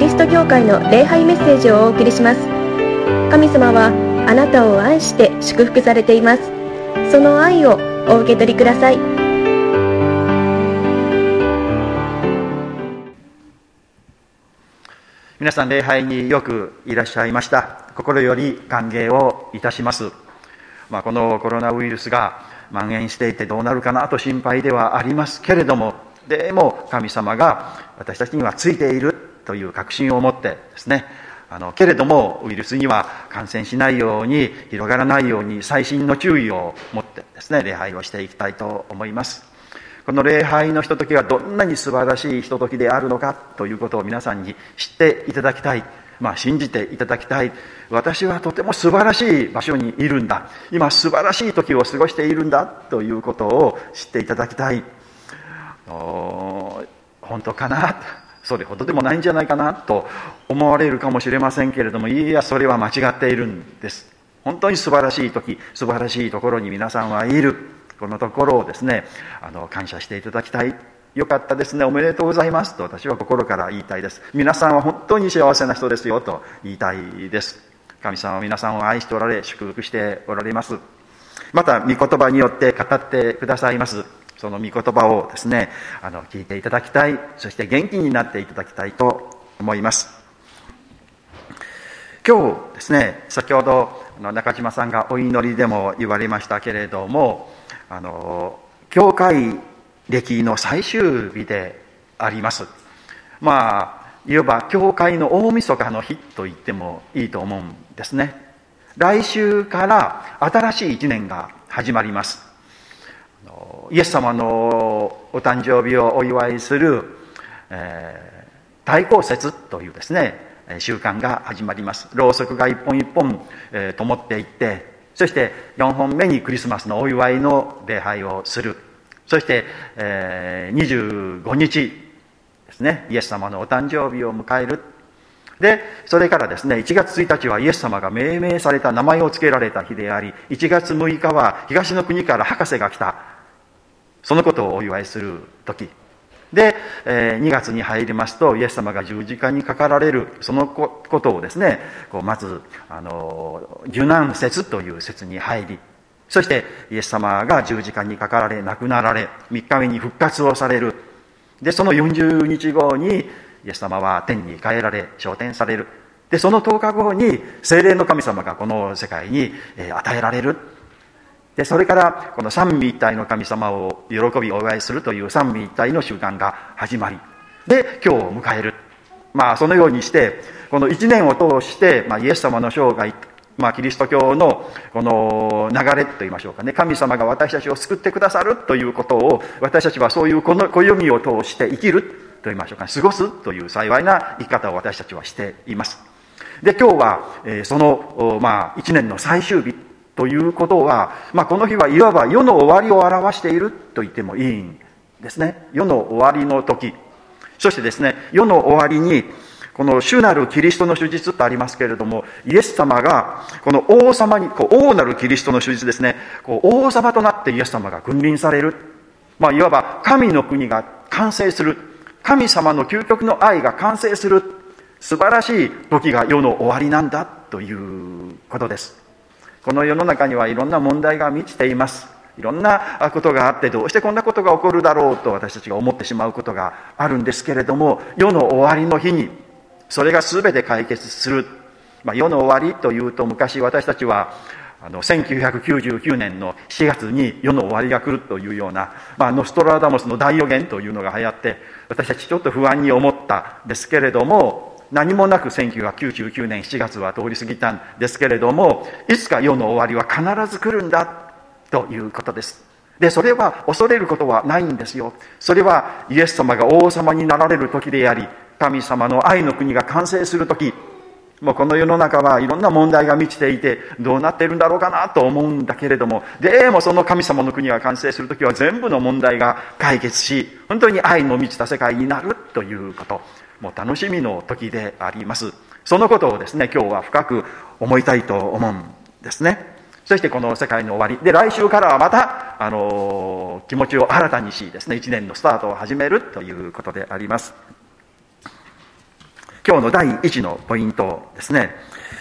リスト教会の礼拝メッセージをお送りします。神様はあなたを愛して祝福されています。その愛をお受け取りください。皆さん礼拝によくいらっしゃいました。心より歓迎をいたします、まあ、このコロナウイルスが蔓延していてどうなるかなと心配ではありますけれどもでも神様が私たちにはついている。という確信を持ってですねあのけれどもウイルスには感染しないように広がらないように細心の注意を持ってですね礼拝をしていきたいと思います。この礼拝のひとときがどんなに素晴らしいひとときであるのかということを皆さんに知っていただきたい。まあ、信じていただきたい。私はとても素晴らしい場所にいるんだ。今素晴らしい時を過ごしているんだということを知っていただきたい。本当かなそれほどでもないんじゃないかなと思われるかもしれませんけれどもいやそれは間違っているんです。本当に素晴らしい時素晴らしいところに皆さんはいる。このところをですねあの感謝していただきたい。よかったですね。おめでとうございますと私は心から言いたいです。皆さんは本当に幸せな人ですよと言いたいです。神様は皆さんを愛しておられ祝福しておられます。また御言葉によって語ってくださいます。その御言葉をですねあの聞いていただきたいそして元気になっていただきたいと思います。今日ですね先ほど中島さんがお祈りでも言われましたけれどもあの教会歴の最終日であります。まあいわば教会の大晦日の日と言ってもいいと思うんですね。来週から新しい一年が始まります。イエス様のお誕生日をお祝いする、えー、大公節というですね習慣が始まります。ろうそくが一本一本、えー、灯っていってそして4本目にクリスマスのお祝いの礼拝をする。そして、えー、25日ですねイエス様のお誕生日を迎える。でそれからですね1月1日はイエス様が命名された名前を付けられた日であり1月6日は東の国から博士が来た。そのことをお祝いする時。で、え、2月に入りますとイエス様が十字架にかかられるそのことをですねこうまずあの受難節という説に入りそしてイエス様が十字架にかかられ亡くなられ3日目に復活をされる。でその40日後にイエス様は天に帰られ昇天される。でその10日後に精霊の神様がこの世界に与えられる。でそれからこの三位一体の神様を喜びお祝いするという三位一体の習慣が始まりで今日を迎える。まあそのようにしてこの1年を通して、まあ、イエス様の生涯まあ、キリスト教のこの流れといいましょうかね。神様が私たちを救ってくださるということを私たちはそういうこの暦を通して生きるといいましょうか、ね、過ごすという幸いな生き方を私たちはしています。で今日は、え、その、まあ、1年の最終日ということは、まあ、この日はいわば世の終わりを表していると言ってもいいんですね。世の終わりの時。そしてですね世の終わりにこの主なるキリストの手術ってありますけれどもイエス様がこの王様にこう王なるキリストの手術ですね。こう王様となってイエス様が君臨される、まあ、いわば神の国が完成する。神様の究極の愛が完成する。素晴らしい時が世の終わりなんだということです。この世の中にはいろんな問題が満ちています。いろんなことがあってどうしてこんなことが起こるだろうと私たちが思ってしまうことがあるんですけれども世の終わりの日にそれが全て解決する、まあ、世の終わりというと昔私たちはあの1999年の4月に世の終わりが来るというような、まあ、ノストラダムスの大予言というのが流行って私たちちょっと不安に思ったですけれども何もなく1999年7月は通り過ぎたんですけれどもいつか世の終わりは必ず来るんだということです。でそれは恐れることはないんですよ。それはイエス様が王様になられる時であり神様の愛の国が完成する時。もうこの世の中はいろんな問題が満ちていてどうなっているんだろうかなと思うんだけれども。でもその神様の国が完成する時は全部の問題が解決し本当に愛の満ちた世界になるということ。もう楽しみの時であります。そのことをですね今日は深く思いたいと思うんですね。そしてこの世界の終わり。で来週からはまた、あの気持ちを新たにしですね1年のスタートを始めるということであります。今日の第一のポイントですね。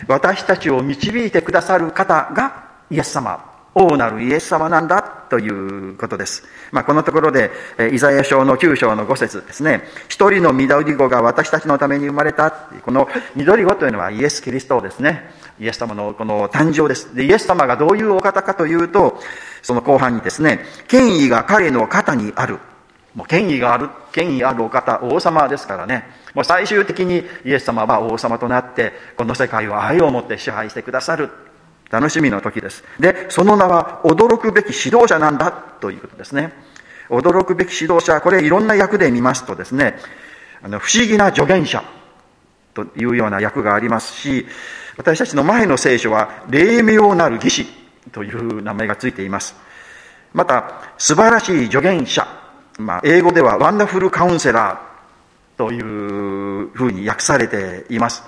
私たちを導いてくださる方がイエス様。王なるイエス様なんだ。ということです。まあ、このところで、イザヤ書の9章の5節ですね。一人の緑子が私たちのために生まれた。この緑子というのはイエス・キリストですね。イエス様のこの誕生です。で、イエス様がどういうお方かというと、その後半にですね、権威が彼の肩にある。もう権威がある、権威あるお方、王様ですからね。もう最終的にイエス様は王様となって、この世界を愛を持って支配してくださる。楽しみの時です。で、その名は驚くべき指導者なんだということですね。驚くべき指導者、これいろんな役で見ますとですね、あの不思議な助言者というような役がありますし、私たちの前の聖書は、霊妙なる義士という名前がついています。また、素晴らしい助言者、まあ、英語ではワンダフルカウンセラーというふうに訳されています。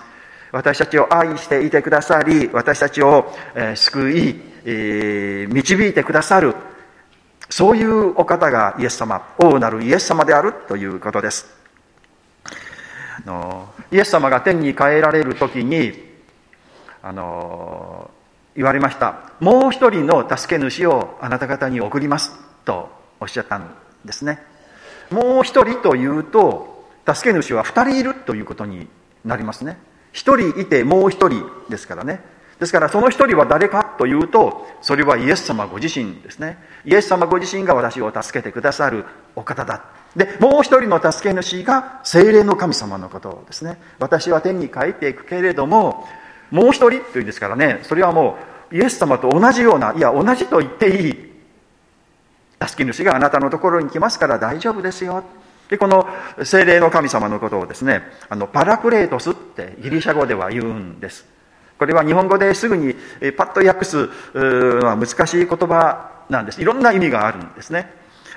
私たちを愛していてくださり、私たちを、え、救い、え、導いてくださる、そういうお方がイエス様、王なるイエス様であるということです。あのイエス様が天に帰られる時に、あの言われました。もう一人の助け主をあなた方に送りますとおっしゃったんですね。もう一人というと、助け主は二人いるということになりますね。一人いてもう一人ですからね。ですからその一人は誰かというと、それはイエス様ご自身ですね。イエス様ご自身が私を助けてくださるお方だ。で、もう一人の助け主が精霊の神様のことですね。私は天に帰っていくけれども、もう一人というんですからね、それはもうイエス様と同じような、いや同じと言っていい。助け主があなたのところに来ますから大丈夫ですよ。で、この精霊の神様のことをですね、あの、パラクレートスってギリシャ語では言うんです。これは日本語ですぐにパッと訳すのは難しい言葉なんです。いろんな意味があるんですね。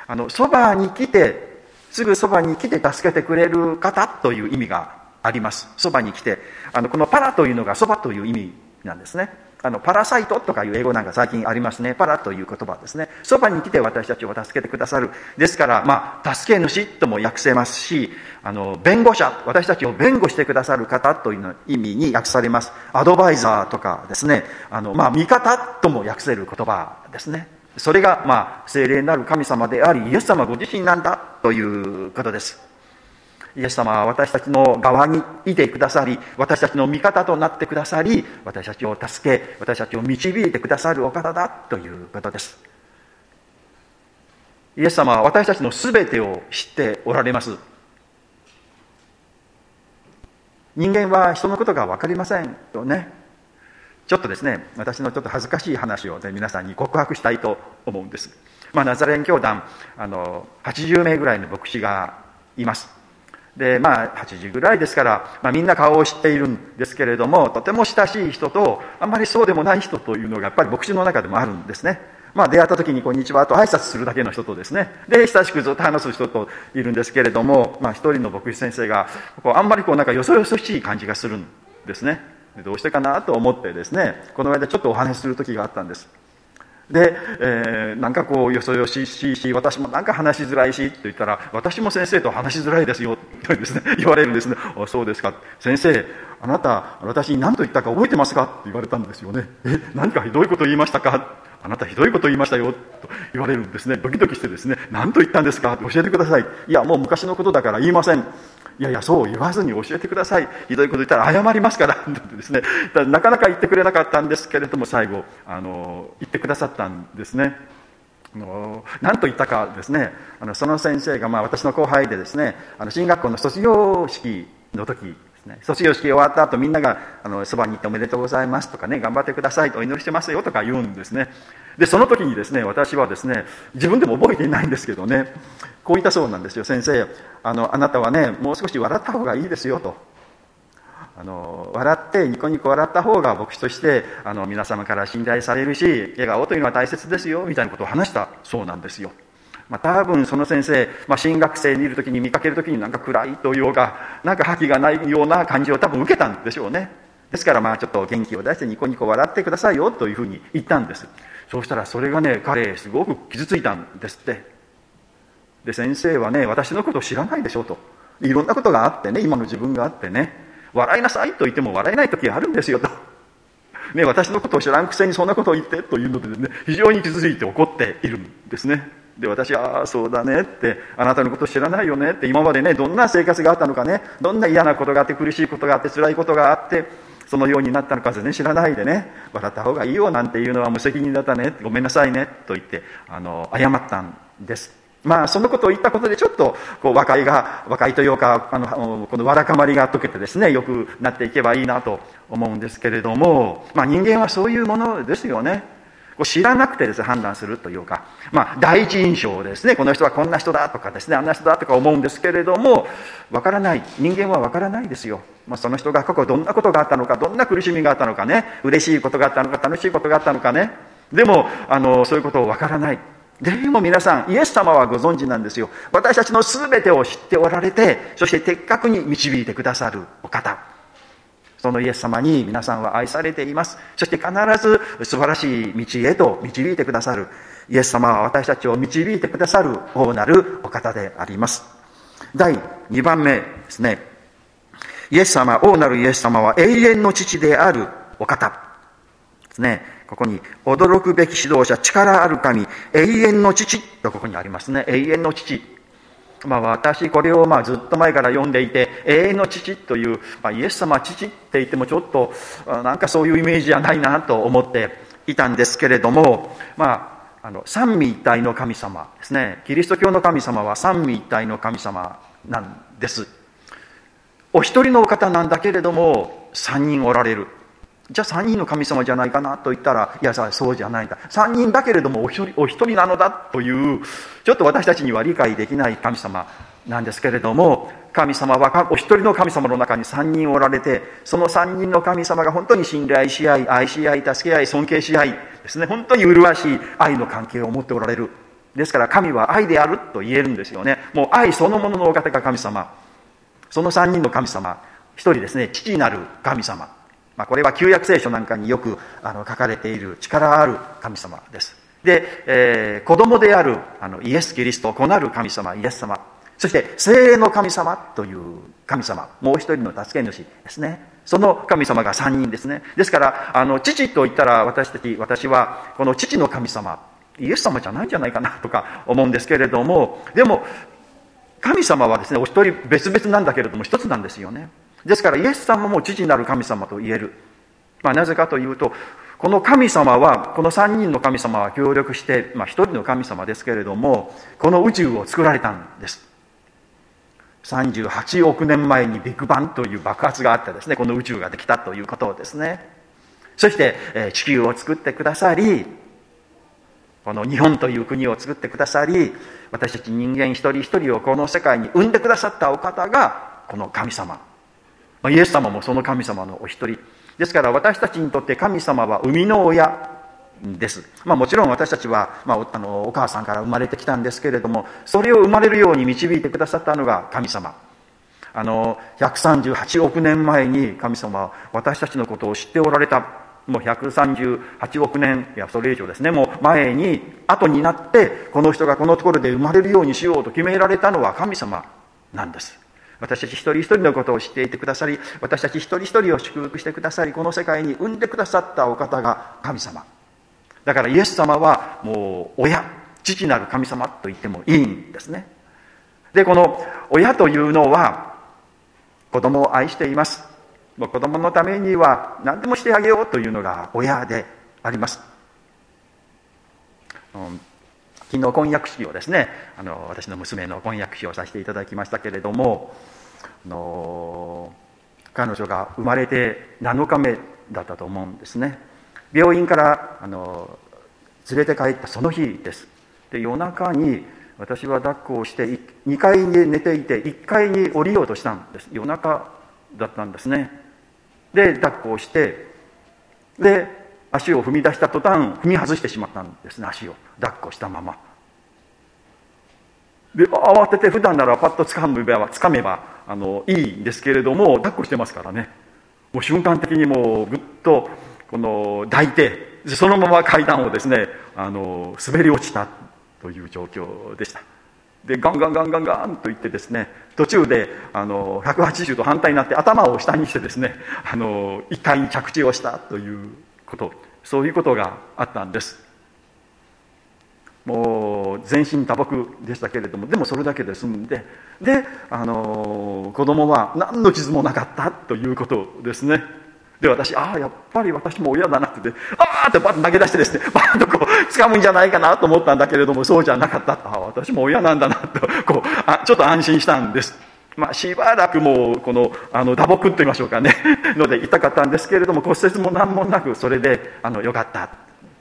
あの、そばに来て、すぐそばに来て助けてくれる方という意味があります。そばに来て。あの、このパラというのがそばという意味なんですね。あの、パラサイトとかいう英語なんか最近ありますね。パラという言葉ですね。そばに来て私たちを助けてくださる。ですから、まあ、助け主とも訳せますし、あの、弁護者、私たちを弁護してくださる方というの意味に訳されます。アドバイザーとかですね。あの、まあ、味方とも訳せる言葉ですね。それが、まあ、精霊なる神様であり、イエス様ご自身なんだということです。イエス様は私たちの側にいてくださり、私たちの味方となってくださり、私たちを助け、私たちを導いてくださるお方だということです。イエス様は私たちの全てを知っておられます。人間は人のことが分かりませんよね。ちょっとですね、私のちょっと恥ずかしい話を、ね、皆さんに告白したいと思うんです。まあ、ナザレン教団、あの、80名ぐらいの牧師がいます。で、まあ、8時ぐらいですから、まあ、みんな顔を知っているんですけれども、とても親しい人と、あんまりそうでもない人というのが、やっぱり牧師の中でもあるんですね。まあ、出会った時に、こんにちはと挨拶するだけの人とですね、で、親しくずっと話す人といるんですけれども、まあ、一人の牧師先生が、こうあんまりこう、なんかよそよそしい感じがするんですね。どうしてかなと思ってですね、この間ちょっとお話しする時があったんです。で、えー、なんかこうよそよししいし私もなんか話しづらいしと言ったら私も先生と話しづらいですよとです、ね、言われるんですね。あそうですか。先生あなた私に何と言ったか覚えてますか？って言われたんですよね。え何かひどいこと言いましたか？あなたひどいこと言いましたよと言われるんですねドキドキしてですね何と言ったんですか？教えてくださいいやもう昔のことだから言いませんいやいや、そう言わずに教えてください。ひどいこと言ったら謝りますから。ですね、なかなか言ってくれなかったんですけれども、最後、あの、言ってくださったんですね。何と言ったかですね、あのその先生が、まあ、私の後輩でですね、あの進学校の卒業式の時ですね、卒業式終わった後みんながあのそばに行っておめでとうございますとかね、頑張ってくださいとお祈りしてますよとか言うんですね。で、その時にですね、私はですね、自分でも覚えていないんですけどね、こう言ったそうなんですよ。先生あのあなたはねもう少し笑った方がいいですよと。あの笑ってニコニコ笑った方が牧師としてあの皆様から信頼されるし笑顔というのは大切ですよみたいなことを話したそうなんですよ。まあ、多分その先生、まあ、新学生にいる時に見かける時になんか暗いというかなんか覇気がないような感じを多分受けたんでしょうね。ですからまあちょっと元気を出してニコニコ笑ってくださいよというふうに言ったんです。そうしたらそれがね彼すごく傷ついたんですって。で先生はね私のことを知らないでしょうと。いろんなことがあってね今の自分があってね。笑いなさいと言っても笑えない時あるんですよと。ね、私のことを知らんくせにそんなことを言ってというのでね、非常に傷ついて怒っているんですね。で、私は、ああ、そうだねって、あなたのこと知らないよねって、今までね、どんな生活があったのかね、どんな嫌なことがあって、苦しいことがあって、辛いことがあって、そのようになったのか全然知らないでね、笑った方がいいよなんていうのは無責任だったね、ごめんなさいね、と言って、あの、謝ったんです。まあ、そのことを言ったことでちょっとこう和解が和解というかあのこのわだかまりが解けてですねよくなっていけばいいなと思うんですけれども、まあ、人間はそういうものですよね知らなくてです、ね、判断するというか、まあ、第一印象ですね。この人はこんな人だとかですねあんな人だとか思うんですけれどもわからない。人間はわからないですよ、まあ、その人が過去どんなことがあったのかどんな苦しみがあったのかね。嬉しいことがあったのか楽しいことがあったのかね。でもあのそういうことをわからない。でも皆さん、イエス様はご存知なんですよ。私たちの全てを知っておられて、そして的確に導いてくださるお方。そのイエス様に皆さんは愛されています。そして必ず素晴らしい道へと導いてくださる。イエス様は私たちを導いてくださる大なるお方であります。第2番目ですね。イエス様、大なるイエス様は永遠の父であるお方。ですね。ここに、驚くべき指導者、力ある神、永遠の父とここにありますね。永遠の父。まあ私、これをまあずっと前から読んでいて、永遠の父という、まあ、イエス様は父って言ってもちょっと、なんかそういうイメージじゃないなと思っていたんですけれども、まあ、あの、三位一体の神様ですね。キリスト教の神様は三位一体の神様なんです。お一人のお方なんだけれども、三人おられる。じゃあ3人の神様じゃないかなと言ったら、いや、そうじゃないんだ。3人だけれどもお一人お一人なのだという、ちょっと私たちには理解できない神様なんですけれども、神様はお一人の神様の中に3人おられて、その3人の神様が本当に信頼し合い、愛し合い、助け合い、尊敬し合いですね、本当に麗しい愛の関係を持っておられる。ですから神は愛であると言えるんですよね。もう愛そのもののお方が神様。その3人の神様。一人ですね、父なる神様。まあ、これは旧約聖書なんかによくあの書かれている力ある神様です。で、えー、子供であるあのイエス・キリスト、子なる神様、イエス様、そして精霊の神様という神様、もう一人の助け主ですね。その神様が三人ですね。ですから、あの、父と言ったら私たち、私は、この父の神様、イエス様じゃないんじゃないかなとか思うんですけれども、でも、神様はですね、お一人別々なんだけれども、一つなんですよね。ですからイエス様も父なる神様と言える。まあ、なぜかというと、この神様は、この3人の神様は協力して、まあ、1人の神様ですけれども、この宇宙を作られたんです。38億年前にビッグバンという爆発があってですね、この宇宙ができたということをですね。そして、地球を作ってくださり、この日本という国を作ってくださり、私たち人間一人一人をこの世界に生んでくださったお方が、この神様ま、イエス様もその神様のお一人。ですから私たちにとって神様は生みの親です、まあ、もちろん私たちは、まあ、あのお母さんから生まれてきたんですけれどもそれを生まれるように導いてくださったのが神様。あの138億年前に神様は私たちのことを知っておられた。もう138億年いやそれ以上ですね。もう前に後になってこの人がこのところで生まれるようにしようと決められたのは神様なんです。私たち一人一人のことを知っていてくださり私たち一人一人を祝福してくださりこの世界に生んでくださったお方が神様。だからイエス様はもう親父なる神様と言ってもいいんですね。でこの親というのは子供を愛しています。もう子供のためには何でもしてあげようというのが親であります、うん。昨日婚約式をですねあの私の娘の婚約式をさせていただきましたけれどもあの彼女が生まれて7日目だったと思うんですね。病院からあの連れて帰ったその日です。で夜中に私は抱っこをして2階に寝ていて1階に降りようとしたんです。夜中だったんですね。で抱っこをしてで足を踏み出した途端踏み外してしまったんですね足を抱っこしたまま。で慌てて普段ならパッとつかめばつかめばあのいいんですけれども抱っこしてますからね。もう瞬間的にもうぐっとこの抱いてそのまま階段をですねあの滑り落ちたという状況でした。でガンガンガンガンガンと言ってですね途中であの180度反対になって頭を下にしてですねあの一回に着地をしたということ。そういうことがあったんです。もう全身打撲でしたけれどもでもそれだけで済んでであの子供は何の傷もなかったということですね。で私ああやっぱり私も親だなってああってバッと投げ出してですね バッとこう掴むんじゃないかなと思ったんだけれどもそうじゃなかった。ああ私も親なんだなとこうあちょっと安心したんです。まあ、しばらくもうこのあの打撲と言いましょうかね。ので痛かったんですけれども骨折も何もなくそれであのよかった。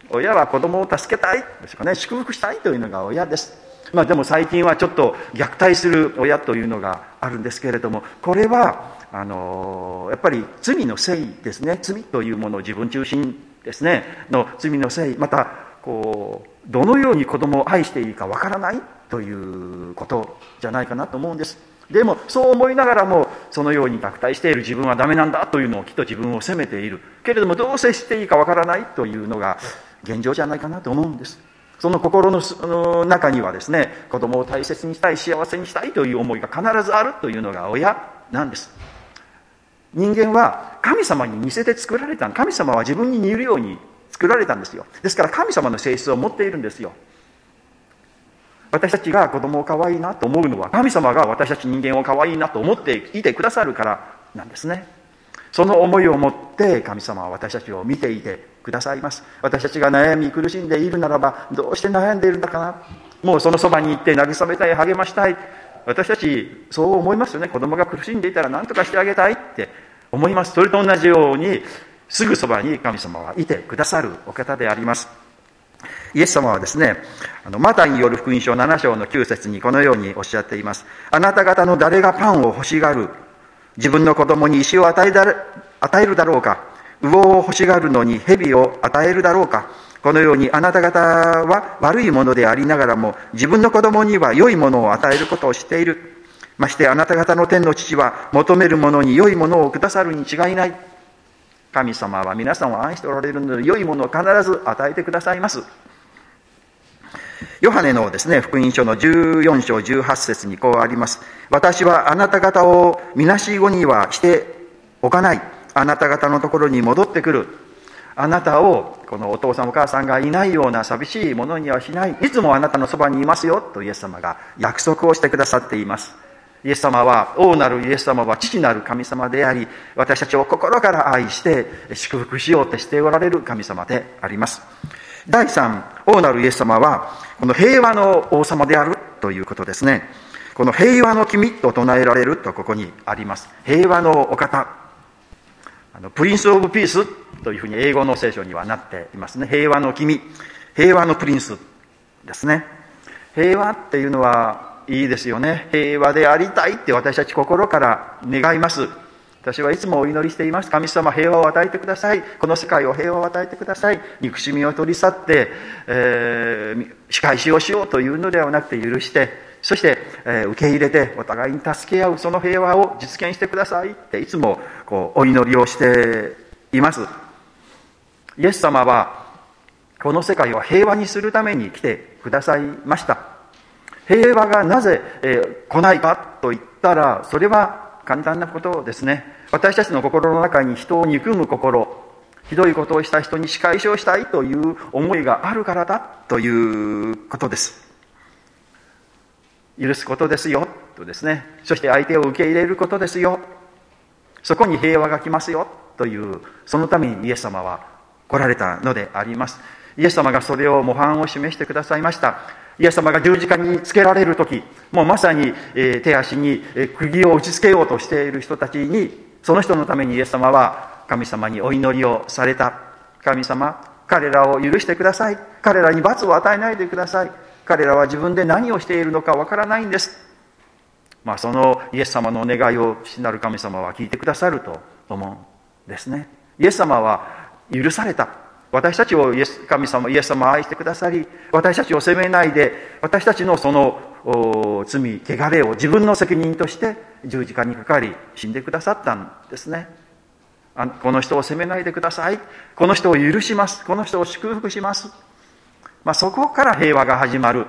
親は子供を助けたい。ですかね。祝福したいというのが親です。まあでも最近はちょっと虐待する親というのがあるんですけれどもこれはあのやっぱり罪のせいですね。罪というものを自分中心ですね。の罪のせい。またこうどのように子供を愛していいかわからないということじゃないかなと思うんです。でもそう思いながらもそのように虐待している自分はダメなんだというのをきっと自分を責めている。けれどもどう接していいかわからないというのが現状じゃないかなと思うんです。その心の中にはですね子供を大切にしたい幸せにしたいという思いが必ずあるというのが親なんです。人間は神様に似せて作られた神様は自分に似るように作られたんですよ。ですから神様の性質を持っているんですよ。私たちが子供を可愛いなと思うのは神様が私たち人間を可愛いなと思っていてくださるからなんですね。その思いを持って神様は私たちを見ていてくださいます。私たちが悩み苦しんでいるならばどうして悩んでいるんだかな。もうそのそばに行って慰めたい励ましたい。私たちそう思いますよね。子供が苦しんでいたら何とかしてあげたいって思います。それと同じようにすぐそばに神様はいてくださるお方であります。イエス様はですねあのマタイによる福音書7章の9節にこのようにおっしゃっています。あなた方の誰がパンを欲しがる自分の子供に石を与え与えるだろうか魚を欲しがるのに蛇を与えるだろうかこのようにあなた方は悪いものでありながらも自分の子供には良いものを与えることを知っている。ましてあなた方の天の父は求めるものに良いものをくださるに違いない。神様は皆さんを愛しておられるので良いものを必ず与えてくださいますヨハネのですね、福音書の14章18節にこうあります。私はあなた方をみなし子にはしておかない。あなた方のところに戻ってくる。あなたをこのお父さんお母さんがいないような寂しいものにはしない。いつもあなたのそばにいますよとイエス様が約束をしてくださっています。イエス様は、王なるイエス様は父なる神様であり、私たちを心から愛して祝福しようとしておられる神様であります。第3、王なるイエス様は、この平和の王様であるということですね。この平和の君と唱えられるとここにあります。平和のお方。あのプリンス・オブ・ピースというふうに英語の聖書にはなっていますね。平和の君。平和のプリンスですね。平和っていうのはいいですよね。平和でありたいって私たち心から願います。私はいつもお祈りしています。神様平和を与えてください。この世界を平和を与えてください。憎しみを取り去って、えー、仕返しをしようというのではなくて許して、そして、えー、受け入れてお互いに助け合うその平和を実現してくださいっていつもこうお祈りをしています。イエス様はこの世界を平和にするために来てくださいました。平和がなぜ、えー、来ないかと言ったら、それは簡単なことですね。私たちの心の中に人を憎む心ひどいことをした人に仕返しをしたいという思いがあるからだということです。許すことですよとですね。そして相手を受け入れることですよ。そこに平和が来ますよというそのためにイエス様は来られたのであります。イエス様がそれを模範を示してくださいました。イエス様が十字架につけられる時もうまさに、手足に、釘を打ちつけようとしている人たちにその人のためにイエス様は神様にお祈りをされた。神様彼らを許してください。彼らに罰を与えないでください。彼らは自分で何をしているのかわからないんです。まあそのイエス様のお願いを父なる神様は聞いてくださると思うんですね。イエス様は許された。私たちをイエス神様、イエス様を愛してくださり、私たちを責めないで、私たちのその罪、汚れを自分の責任として十字架にかかり、死んでくださったんですね。あこの人を責めないでください。この人を許します。この人を祝福します。まあ、そこから平和が始まる。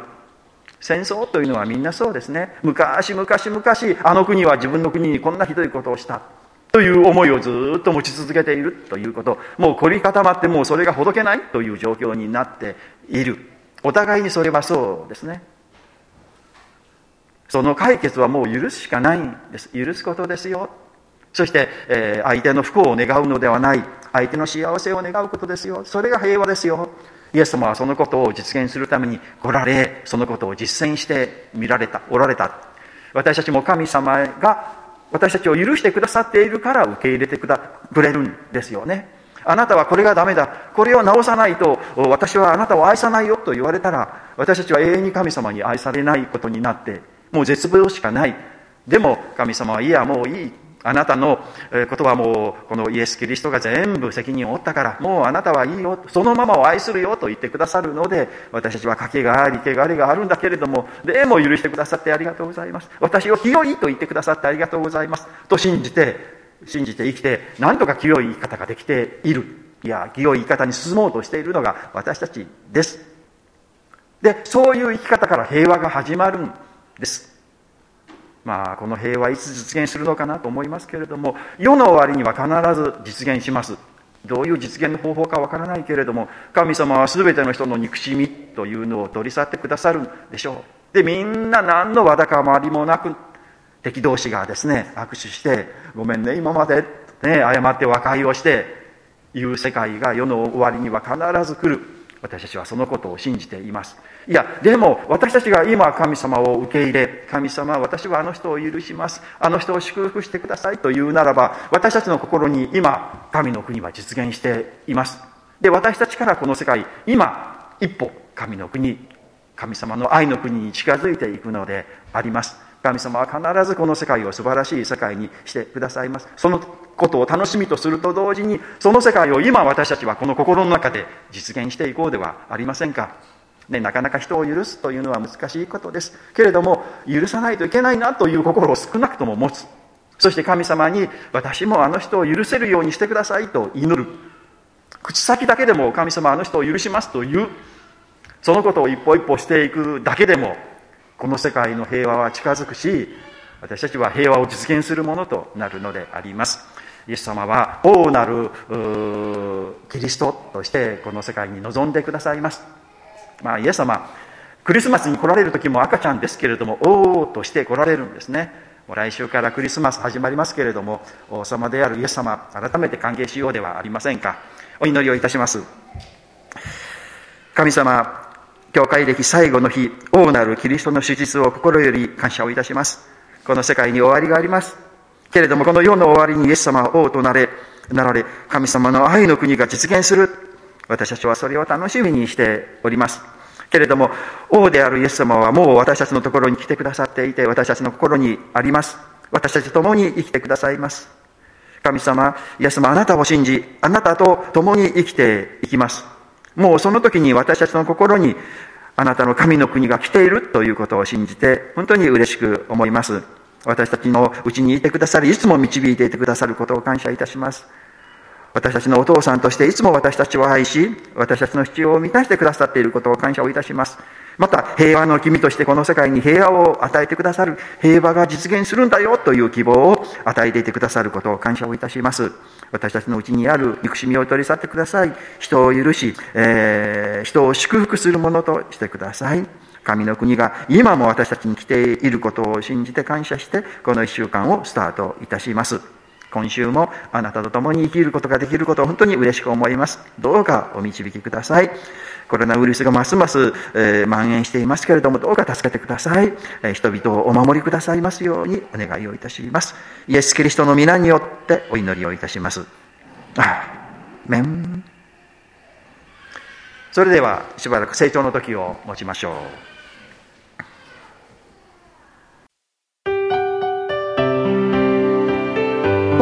戦争というのはみんなそうですね昔昔昔あの国は自分の国にこんなひどいことをしたという思いをずっと持ち続けているということ。もう凝り固まってもうそれがほどけないという状況になっている。お互いにそれはそうですね。その解決はもう許すしかないんです。許すことですよ。そして、えー、相手の不幸を願うのではない。相手の幸せを願うことですよ。それが平和ですよ。イエス様はそのことを実現するために来られそのことを実践して見られたおられた。私たちも神様が私たちを許してくださっているから受け入れてくれるんですよね。あなたはこれがダメだ。これを直さないと私はあなたを愛さないよと言われたら私たちは永遠に神様に愛されないことになってもう絶望しかない。でも神様はいやもういい。あなたのことはもうこのイエス・キリストが全部責任を負ったからもうあなたはいいよそのままを愛するよと言ってくださるので私たちは賭けがあり汚れがあるんだけれどもでも許してくださってありがとうございます。私を清いと言ってくださってありがとうございます。と信じて信じて生きて何とか清い生き方ができている。いや清い生き方に進もうとしているのが私たちです。でそういう生き方から平和が始まるんです。まあ、この平和いつ実現するのかなと思いますけれども世の終わりには必ず実現します。どういう実現の方法かわからないけれども神様は全ての人の憎しみというのを取り去ってくださるんでしょう。でみんな何のわだかまりもなく敵同士がですね握手して「ごめんね今まで」ね謝って和解をしていう世界が世の終わりには必ず来る。私たちはそのことを信じています。いやでも私たちが今神様を受け入れ神様私はあの人を許します。あの人を祝福してください。というならば私たちの心に今神の国は実現しています。で私たちからこの世界今一歩神の国神様の愛の国に近づいていくのであります。神様は必ずこの世界を素晴らしい世界にしてくださいます。そのことを楽しみとすると同時にその世界を今私たちはこの心の中で実現していこうではありませんか。ね、なかなか人を許すというのは難しいことです。けれども許さないといけないなという心を少なくとも持つ。そして神様に私もあの人を許せるようにしてくださいと祈る。口先だけでも神様あの人を許しますという。そのことを一歩一歩していくだけでもこの世界の平和は近づくし私たちは平和を実現するものとなるのであります。イエス様は王なるキリストとしてこの世界に臨んでくださいます。まあ、イエス様クリスマスに来られる時も赤ちゃんですけれども王として来られるんですね。もう来週からクリスマス始まりますけれども王様であるイエス様改めて歓迎しようではありませんか。お祈りをいたします。神様教会歴最後の日王なるキリストの手術を心より感謝をいたします。この世界に終わりがあります。けれどもこの世の終わりにイエス様は王となれなられ神様の愛の国が実現する。私たちはそれを楽しみにしております。けれども王であるイエス様はもう私たちのところに来てくださっていて私たちの心にあります。私たちと共に生きてくださいます。神様イエス様あなたを信じあなたと共に生きていきます。もうその時に私たちの心にあなたの神の国が来ているということを信じて本当に嬉しく思います。私たちのうちにいてくださりいつも導いていてくださることを感謝いたします私たちのお父さんとしていつも私たちを愛し、私たちの必要を満たしてくださっていることを感謝をいたします。また、平和の君としてこの世界に平和を与えてくださる、平和が実現するんだよという希望を与えていてくださることを感謝をいたします。私たちのうちにある憎しみを取り去ってください。人を許し、えー、人を祝福するものとしてください。神の国が今も私たちに来ていることを信じて感謝して、この一週間をスタートいたします。今週もあなたと共に生きることができることを本当に嬉しく思います。どうかお導きください。コロナウイルスがますます、えー、蔓延していますけれども、どうか助けてください、えー、人々をお守りくださいますようにお願いをいたします。イエス・キリストの皆によってお祈りをいたします。あメン。それではしばらく成長の時を持ちましょう。